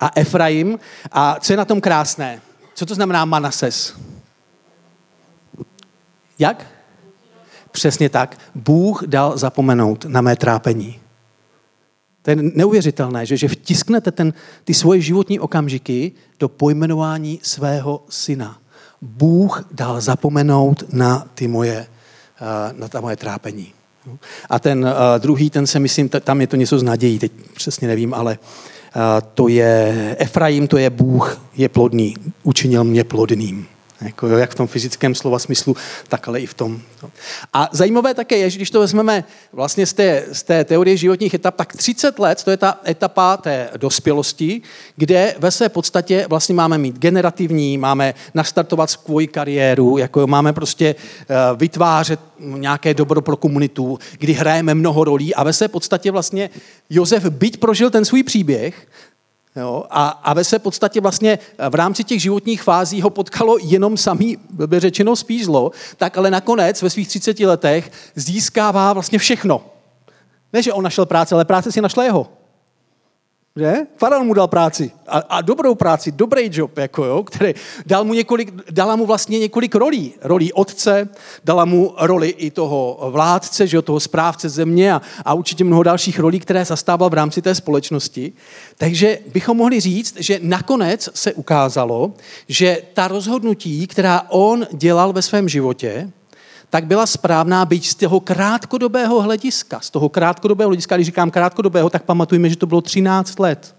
a Efraim. A co je na tom krásné? Co to znamená Manases? Jak? Přesně tak. Bůh dal zapomenout na mé trápení. To je neuvěřitelné, že, že vtisknete ten, ty svoje životní okamžiky do pojmenování svého syna. Bůh dal zapomenout na ty moje, eh, na ta moje trápení. A ten uh, druhý, ten se myslím, tam je to něco z nadějí, teď přesně nevím, ale uh, to je Efraim, to je Bůh, je plodný, učinil mě plodným. Jako, jo, jak v tom fyzickém slova smyslu, tak ale i v tom. Jo. A zajímavé také je, že když to vezmeme vlastně z té, z té teorie životních etap, tak 30 let, to je ta etapa té dospělosti, kde ve své podstatě vlastně máme mít generativní, máme nastartovat svoji kariéru, jako máme prostě uh, vytvářet nějaké dobro pro komunitu, kdy hrajeme mnoho rolí a ve své podstatě vlastně Josef byť prožil ten svůj příběh, Jo? A, a ve své podstatě vlastně v rámci těch životních fází ho potkalo jenom samý, by řečeno spíš zlo, tak ale nakonec ve svých 30 letech získává vlastně všechno. Ne, že on našel práci, ale práce si našla jeho. Že? Faraon mu dal práci. A, a dobrou práci, dobrý job, jako jo, který dal mu několik, dala mu vlastně několik rolí. Rolí otce, dala mu roli i toho vládce, že jo, toho správce země a, a určitě mnoho dalších rolí, které zastával v rámci té společnosti. Takže bychom mohli říct, že nakonec se ukázalo, že ta rozhodnutí, která on dělal ve svém životě, tak byla správná být z toho krátkodobého hlediska. Z toho krátkodobého hlediska, když říkám krátkodobého, tak pamatujme, že to bylo 13 let.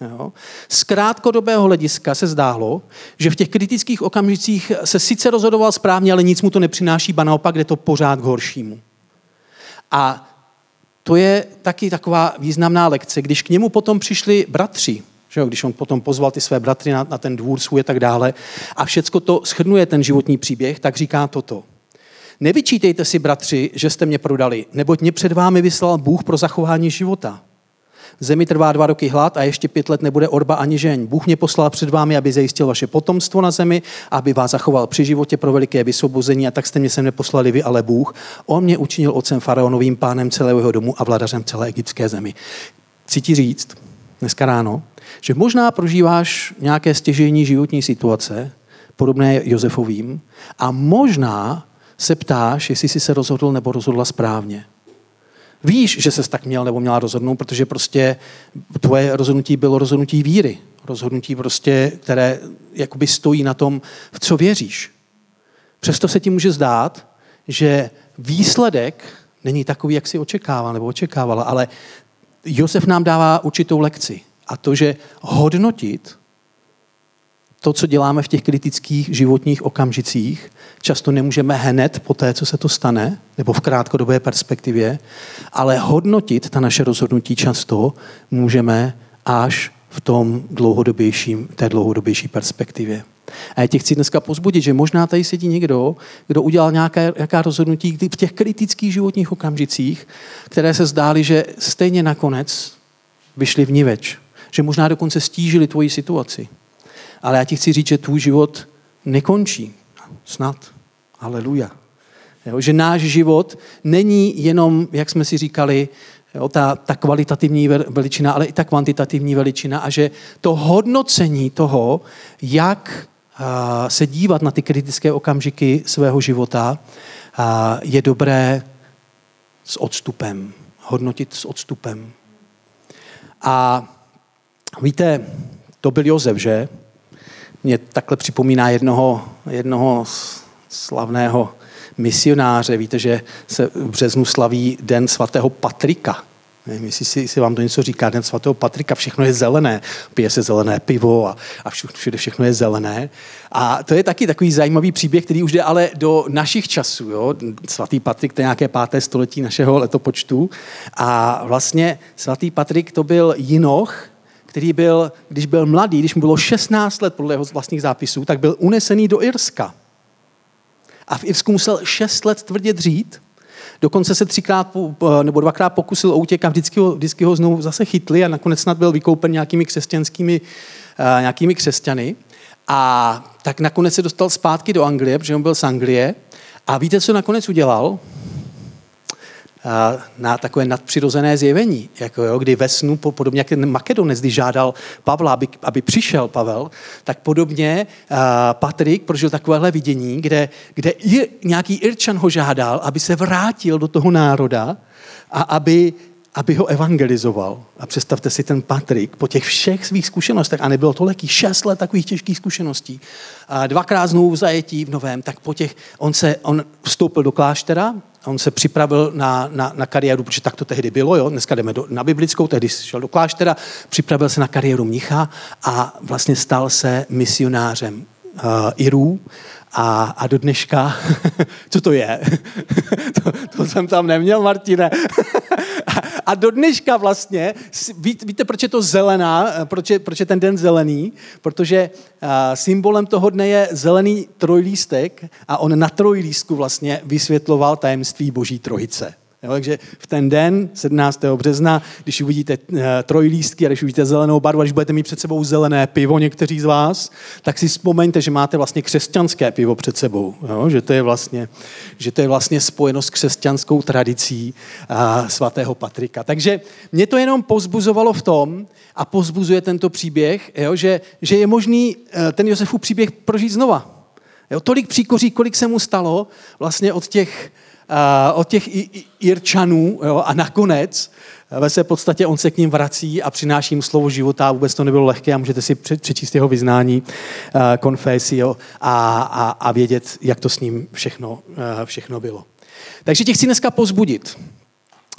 Jo. Z krátkodobého hlediska se zdálo, že v těch kritických okamžicích se sice rozhodoval správně, ale nic mu to nepřináší, ba naopak jde to pořád k horšímu. A to je taky taková významná lekce, když k němu potom přišli bratři, že jo, když on potom pozval ty své bratry na, na ten dvůr svůj a tak dále, a všecko to schrnuje ten životní příběh, tak říká toto. Nevyčítejte si, bratři, že jste mě prodali, neboť mě před vámi vyslal Bůh pro zachování života. V zemi trvá dva roky hlad a ještě pět let nebude orba ani žeň. Bůh mě poslal před vámi, aby zajistil vaše potomstvo na zemi, aby vás zachoval při životě pro veliké vysvobození a tak jste mě sem neposlali vy, ale Bůh. On mě učinil otcem faraonovým pánem celého jeho domu a vladařem celé egyptské zemi. Chci ti říct dneska ráno, že možná prožíváš nějaké stěžení životní situace, podobné Josefovým, a možná se ptáš, jestli jsi se rozhodl nebo rozhodla správně. Víš, že ses tak měl nebo měla rozhodnout, protože prostě tvoje rozhodnutí bylo rozhodnutí víry. Rozhodnutí prostě, které jakoby stojí na tom, v co věříš. Přesto se ti může zdát, že výsledek není takový, jak si očekával nebo očekávala, ale Josef nám dává určitou lekci. A to, že hodnotit to, co děláme v těch kritických životních okamžicích, často nemůžeme hned po té, co se to stane, nebo v krátkodobé perspektivě, ale hodnotit ta naše rozhodnutí často můžeme až v tom dlouhodobějším, té dlouhodobější perspektivě. A já tě chci dneska pozbudit, že možná tady sedí někdo, kdo udělal nějaké, nějaká rozhodnutí v těch kritických životních okamžicích, které se zdály, že stejně nakonec vyšly v niveč. Že možná dokonce stížili tvoji situaci. Ale já ti chci říct, že tvůj život nekončí. Snad. Aleluja. Že náš život není jenom, jak jsme si říkali, jo, ta, ta kvalitativní veličina, ale i ta kvantitativní veličina a že to hodnocení toho, jak a, se dívat na ty kritické okamžiky svého života, a, je dobré s odstupem. Hodnotit s odstupem. A víte, to byl Jozef, že? Mě takhle připomíná jednoho, jednoho slavného misionáře. Víte, že se v březnu slaví Den svatého Patrika. Nevím, jestli, si, jestli vám to něco říká, den svatého Patrika, všechno je zelené, pije se zelené pivo a, a všude všechno je zelené. A to je taky takový zajímavý příběh, který už jde ale do našich časů. Jo? Svatý Patrik, to je nějaké páté století našeho letopočtu. A vlastně svatý Patrik to byl jinoch, který byl, když byl mladý, když mu bylo 16 let podle jeho vlastních zápisů, tak byl unesený do Irska. A v Irsku musel 6 let tvrdě dřít, Dokonce se třikrát nebo dvakrát pokusil o útěk a vždycky ho, vždycky ho znovu zase chytli a nakonec snad byl vykoupen nějakými křesťanskými, uh, nějakými křesťany. A tak nakonec se dostal zpátky do Anglie, protože on byl z Anglie. A víte, co nakonec udělal? Na takové nadpřirozené zjevení, jako jo, kdy ve snu, podobně jak ten Makedonec, když žádal Pavla, aby, aby přišel Pavel, tak podobně uh, Patrik prožil takovéhle vidění, kde, kde ir, nějaký Irčan ho žádal, aby se vrátil do toho národa a aby, aby ho evangelizoval. A představte si ten Patrik po těch všech svých zkušenostech, a nebylo to lehký, šest let takových těžkých zkušeností, a dvakrát znovu zajetí v novém, tak po těch, on, se, on vstoupil do kláštera, on se připravil na, na, na kariéru, protože tak to tehdy bylo, jo? dneska jdeme do, na biblickou, tehdy šel do kláštera, připravil se na kariéru mnicha a vlastně stal se misionářem uh, Irů a, a do dneška, (laughs) co to je? (laughs) to, to jsem tam neměl, Martine. (laughs) a do dneška vlastně, ví, víte, proč je to zelená, proč je, proč je ten den zelený? Protože uh, symbolem toho dne je zelený trojlístek a on na trojlístku vlastně vysvětloval tajemství Boží trojice. Jo, takže v ten den, 17. března, když uvidíte uh, trojlístky a když uvidíte zelenou barvu, a když budete mít před sebou zelené pivo někteří z vás, tak si vzpomeňte, že máte vlastně křesťanské pivo před sebou. Jo, že, to je vlastně, že to je vlastně spojeno s křesťanskou tradicí uh, svatého Patrika. Takže mě to jenom pozbuzovalo v tom, a pozbuzuje tento příběh, jo, že, že je možný uh, ten Josefův příběh prožít znova. Jo, tolik příkoří, kolik se mu stalo vlastně od těch od těch Irčanů jo, a nakonec ve své podstatě on se k ním vrací a přináší jim slovo života. Vůbec to nebylo lehké a můžete si přečíst jeho vyznání, uh, konfesi jo, a, a, a vědět, jak to s ním všechno, všechno bylo. Takže tě chci dneska pozbudit.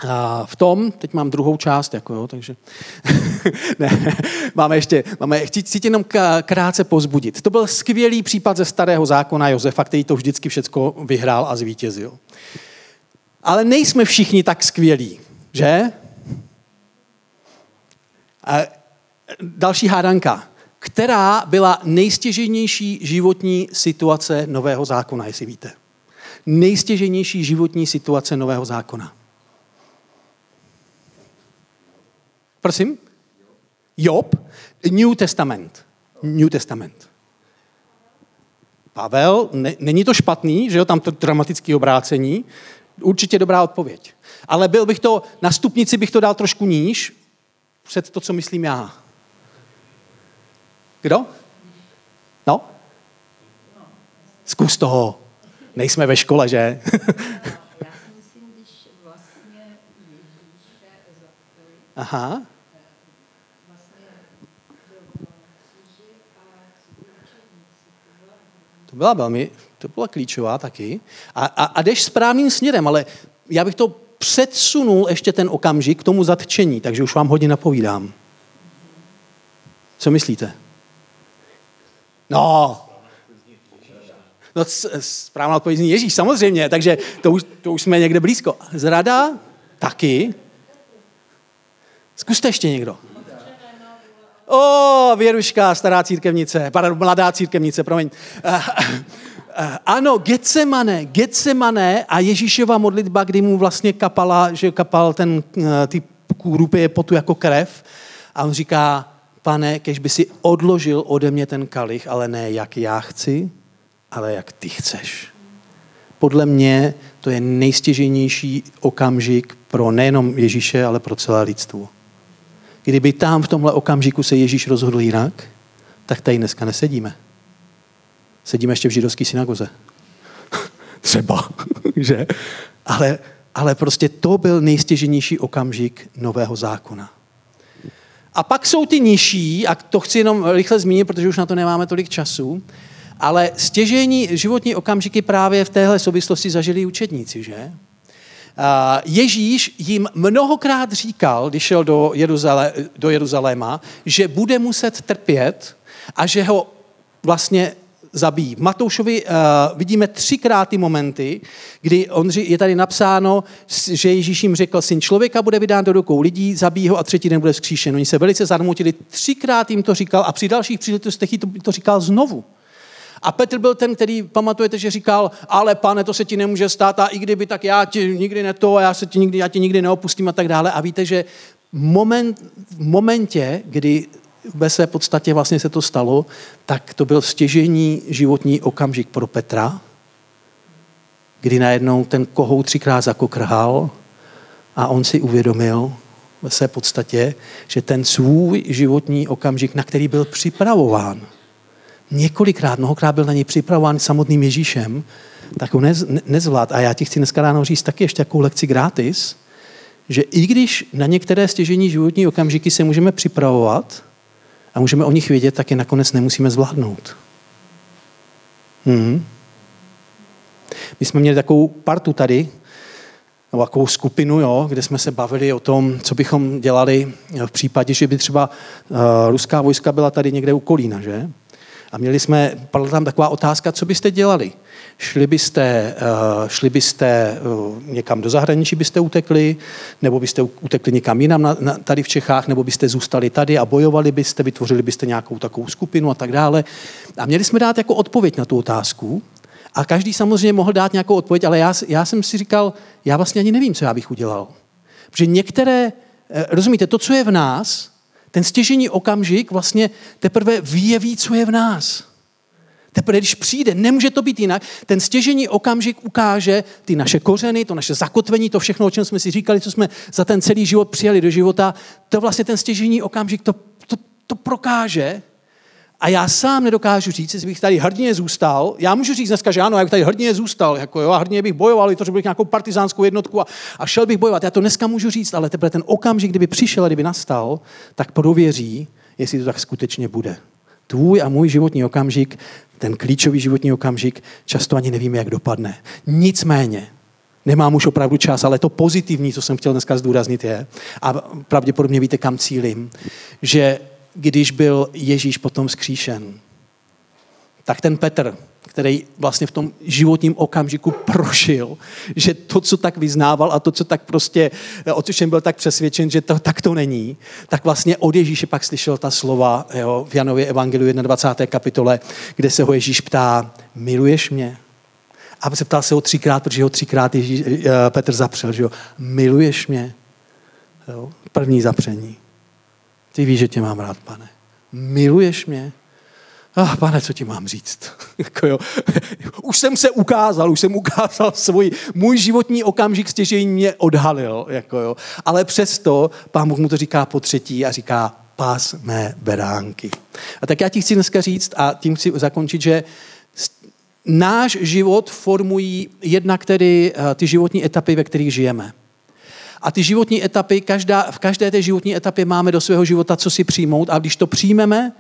A v tom, teď mám druhou část, jako jo, takže (laughs) ne, máme ještě, máme, chci, chci jenom krátce pozbudit. To byl skvělý případ ze starého zákona Josefa, který to vždycky všechno vyhrál a zvítězil. Ale nejsme všichni tak skvělí, že? A další hádanka. Která byla nejstěženější životní situace nového zákona, jestli víte? Nejstěženější životní situace nového zákona. Prosím? Job? New Testament. New Testament. Pavel, ne, není to špatný, že jo, tam to dramatické obrácení, určitě dobrá odpověď. Ale byl bych to, na stupnici bych to dal trošku níž, před to, co myslím já. Kdo? No? Zkus toho. Nejsme ve škole, že? (laughs) Aha. To byla velmi, to byla klíčová taky. A, a, a jdeš správným směrem, ale já bych to předsunul ještě ten okamžik k tomu zatčení, takže už vám hodně napovídám. Co myslíte? No, no správná odpověď zní Ježíš, samozřejmě, takže to už, to už jsme někde blízko. Zrada? Taky. Zkuste ještě někdo. O, Věruška, stará církevnice, pardon, mladá církevnice, promiň. Uh, ano, Getsemane, Getsemane a Ježíšova modlitba, kdy mu vlastně kapala, že kapal ten, uh, ty krupy potu jako krev a on říká, pane, kež by si odložil ode mě ten kalich, ale ne jak já chci, ale jak ty chceš. Podle mě to je nejstěženější okamžik pro nejenom Ježíše, ale pro celé lidstvo. Kdyby tam v tomhle okamžiku se Ježíš rozhodl jinak, tak tady dneska nesedíme. Sedíme ještě v židovské synagoze. (laughs) Třeba, (laughs) že? Ale, ale prostě to byl nejstěženější okamžik nového zákona. A pak jsou ty nižší, a to chci jenom rychle zmínit, protože už na to nemáme tolik času, ale stěžení životní okamžiky právě v téhle souvislosti zažili učedníci, že? Ježíš jim mnohokrát říkal, když šel do, Jeruzalé, do Jeruzaléma, že bude muset trpět a že ho vlastně zabijí. V Matoušovi uh, vidíme třikrát ty momenty, kdy on, je tady napsáno, že Ježíš jim řekl, syn člověka bude vydán do rukou lidí, zabíjí ho a třetí den bude vzkříšen. Oni se velice zarmutili, třikrát jim to říkal a při dalších příležitostech to, to říkal znovu. A Petr byl ten, který, pamatujete, že říkal, ale pane, to se ti nemůže stát a i kdyby, tak já ti nikdy ne to, já, se ti nikdy, já ti nikdy neopustím a tak dále. A víte, že moment, v momentě, kdy ve své podstatě vlastně se to stalo, tak to byl stěžení životní okamžik pro Petra, kdy najednou ten kohout třikrát zakokrhal a on si uvědomil ve své podstatě, že ten svůj životní okamžik, na který byl připravován, několikrát, mnohokrát byl na něj připravován samotným Ježíšem, tak ho nez, nezvlád. A já ti chci dneska ráno říct taky ještě takovou lekci gratis, že i když na některé stěžení životní okamžiky se můžeme připravovat a můžeme o nich vědět, tak je nakonec nemusíme zvládnout. Hmm. My jsme měli takovou partu tady, nebo takovou skupinu, jo, kde jsme se bavili o tom, co bychom dělali v případě, že by třeba uh, ruská vojska byla tady někde u Kolína, že? A měli jsme, padla tam taková otázka, co byste dělali? Šli byste, uh, šli byste uh, někam do zahraničí, byste utekli, nebo byste utekli někam jinam na, na, tady v Čechách, nebo byste zůstali tady a bojovali byste, vytvořili byste nějakou takovou skupinu a tak dále. A měli jsme dát jako odpověď na tu otázku. A každý samozřejmě mohl dát nějakou odpověď, ale já, já jsem si říkal, já vlastně ani nevím, co já bych udělal. Protože některé, eh, rozumíte, to, co je v nás, ten stěžení okamžik vlastně teprve vyjeví, co je v nás. Teprve, když přijde, nemůže to být jinak, ten stěžení okamžik ukáže ty naše kořeny, to naše zakotvení, to všechno, o čem jsme si říkali, co jsme za ten celý život přijali do života, to vlastně ten stěžení okamžik to, to, to prokáže a já sám nedokážu říct, jestli bych tady hrdně zůstal. Já můžu říct dneska, že ano, jak tady hrdně zůstal, jako jo, a hrdně bych bojoval, to bych nějakou partizánskou jednotku a, a, šel bych bojovat. Já to dneska můžu říct, ale teprve ten okamžik, kdyby přišel a kdyby nastal, tak prověří, jestli to tak skutečně bude. Tvůj a můj životní okamžik, ten klíčový životní okamžik, často ani nevíme, jak dopadne. Nicméně, nemám už opravdu čas, ale to pozitivní, co jsem chtěl dneska zdůraznit, je, a pravděpodobně víte, kam cílim, že když byl Ježíš potom skříšen, tak ten Petr, který vlastně v tom životním okamžiku prošil, že to, co tak vyznával a to, co tak prostě, o čem byl tak přesvědčen, že to tak to není, tak vlastně od Ježíše pak slyšel ta slova jo, v Janově evangeliu 21. kapitole, kde se ho Ježíš ptá, miluješ mě? A ptal se ho třikrát, protože ho třikrát Ježíš, eh, Petr zapřel, že jo, miluješ mě? Jo, první zapření. Ty víš, že tě mám rád, pane. Miluješ mě? Ah, pane, co ti mám říct? (laughs) jako jo. Už jsem se ukázal, už jsem ukázal svůj, můj životní okamžik stěžení mě odhalil. Jako jo. Ale přesto pán Bůh mu to říká po třetí a říká, pás mé beránky. A tak já ti chci dneska říct a tím chci zakončit, že náš život formují jednak tedy eh, ty životní etapy, ve kterých žijeme. A ty životní etapy, každá, v každé té životní etapě máme do svého života co si přijmout a když to přijmeme,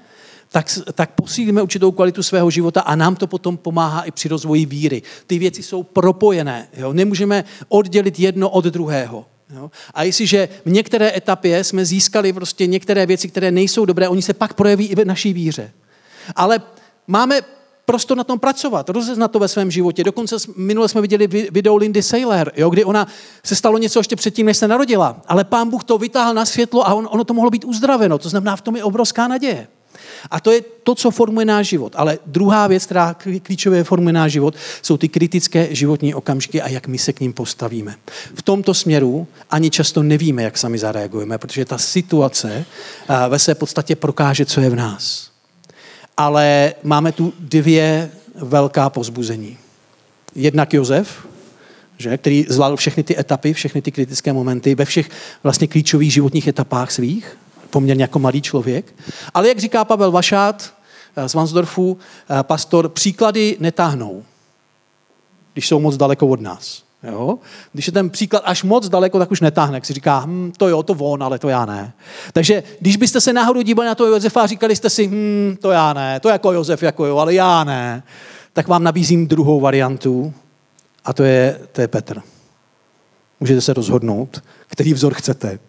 tak, tak posílíme určitou kvalitu svého života a nám to potom pomáhá i při rozvoji víry. Ty věci jsou propojené. Jo? Nemůžeme oddělit jedno od druhého. Jo? A jestliže v některé etapě jsme získali prostě některé věci, které nejsou dobré, oni se pak projeví i v naší víře. Ale máme prostor na tom pracovat, rozeznat to ve svém životě. Dokonce minule jsme viděli video Lindy Saylor, jo, kdy ona se stalo něco ještě předtím, než se narodila. Ale pán Bůh to vytáhl na světlo a on, ono to mohlo být uzdraveno. To znamená, v tom je obrovská naděje. A to je to, co formuje náš život. Ale druhá věc, která klíčově formuje náš život, jsou ty kritické životní okamžiky a jak my se k ním postavíme. V tomto směru ani často nevíme, jak sami zareagujeme, protože ta situace ve své podstatě prokáže, co je v nás ale máme tu dvě velká pozbuzení. Jednak Josef, že, který zvládl všechny ty etapy, všechny ty kritické momenty ve všech vlastně klíčových životních etapách svých, poměrně jako malý člověk. Ale jak říká Pavel Vašát eh, z Vansdorfu, eh, pastor, příklady netáhnou, když jsou moc daleko od nás. Jo? Když je ten příklad až moc daleko, tak už netáhne. Si říká, hm, to jo, to on, ale to já ne. Takže když byste se náhodou dívali na toho Josefa a říkali jste si, hm, to já ne, to jako Josef, jako jo, ale já ne, tak vám nabízím druhou variantu a to je, to je Petr. Můžete se rozhodnout, který vzor chcete.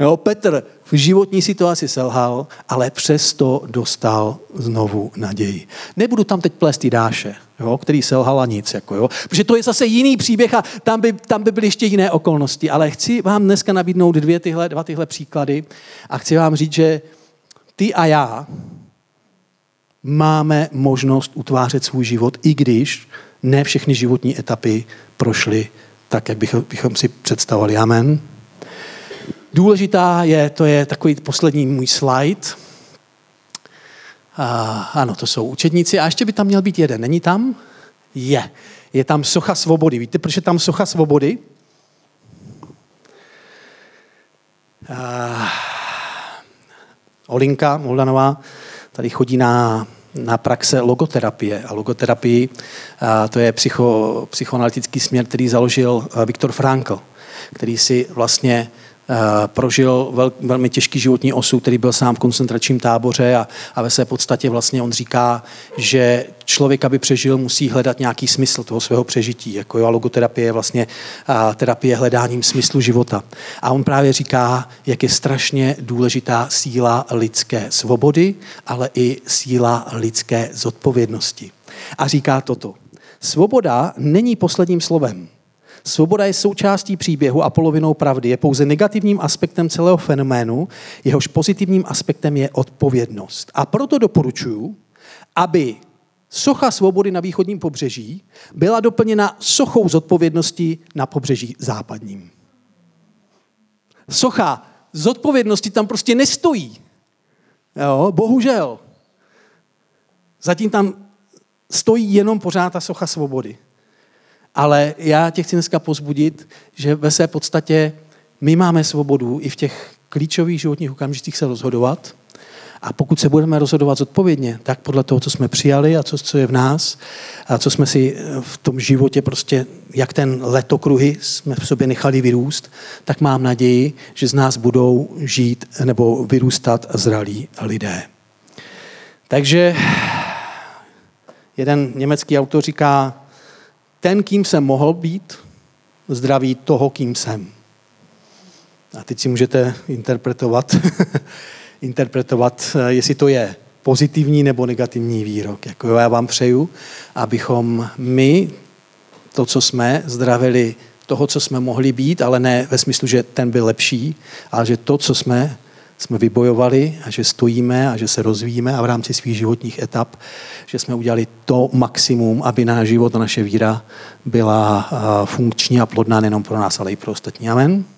Jo, Petr v životní situaci selhal, ale přesto dostal znovu naději. Nebudu tam teď plést dáše, jo, který selhal a nic. Jako, jo, protože to je zase jiný příběh a tam by, tam by byly ještě jiné okolnosti. Ale chci vám dneska nabídnout dvě tyhle, dva tyhle příklady a chci vám říct, že ty a já máme možnost utvářet svůj život, i když ne všechny životní etapy prošly tak, jak bychom, bychom si představovali. Amen. Důležitá je, to je takový poslední můj slide. A, ano, to jsou učedníci. A ještě by tam měl být jeden. Není tam? Je. Je tam socha svobody. Víte, proč je tam socha svobody? A, Olinka Moldanová tady chodí na, na praxe logoterapie. A logoterapii a to je psycho, psychoanalytický směr, který založil Viktor Frankl, který si vlastně prožil vel, velmi těžký životní osud, který byl sám v koncentračním táboře a, a ve své podstatě vlastně on říká, že člověk, aby přežil, musí hledat nějaký smysl toho svého přežití. Jako jo, a logoterapie je vlastně a, terapie hledáním smyslu života. A on právě říká, jak je strašně důležitá síla lidské svobody, ale i síla lidské zodpovědnosti. A říká toto. Svoboda není posledním slovem. Svoboda je součástí příběhu a polovinou pravdy. Je pouze negativním aspektem celého fenoménu, jehož pozitivním aspektem je odpovědnost. A proto doporučuji, aby socha svobody na východním pobřeží byla doplněna sochou zodpovědnosti na pobřeží západním. Socha zodpovědnosti tam prostě nestojí. Jo, bohužel. Zatím tam stojí jenom pořád ta socha svobody. Ale já tě chci dneska pozbudit, že ve své podstatě my máme svobodu i v těch klíčových životních okamžicích se rozhodovat. A pokud se budeme rozhodovat zodpovědně, tak podle toho, co jsme přijali a co, co je v nás, a co jsme si v tom životě prostě, jak ten letokruhy jsme v sobě nechali vyrůst, tak mám naději, že z nás budou žít nebo vyrůstat zralí lidé. Takže jeden německý autor říká, ten, kým jsem mohl být, zdraví toho, kým jsem. A teď si můžete interpretovat, (laughs) interpretovat, jestli to je pozitivní nebo negativní výrok. Jako já vám přeju, abychom my to, co jsme, zdravili toho, co jsme mohli být, ale ne ve smyslu, že ten byl lepší, ale že to, co jsme, jsme vybojovali a že stojíme a že se rozvíjíme a v rámci svých životních etap, že jsme udělali to maximum, aby náš život a naše víra byla funkční a plodná nejenom pro nás, ale i pro ostatní. Amen.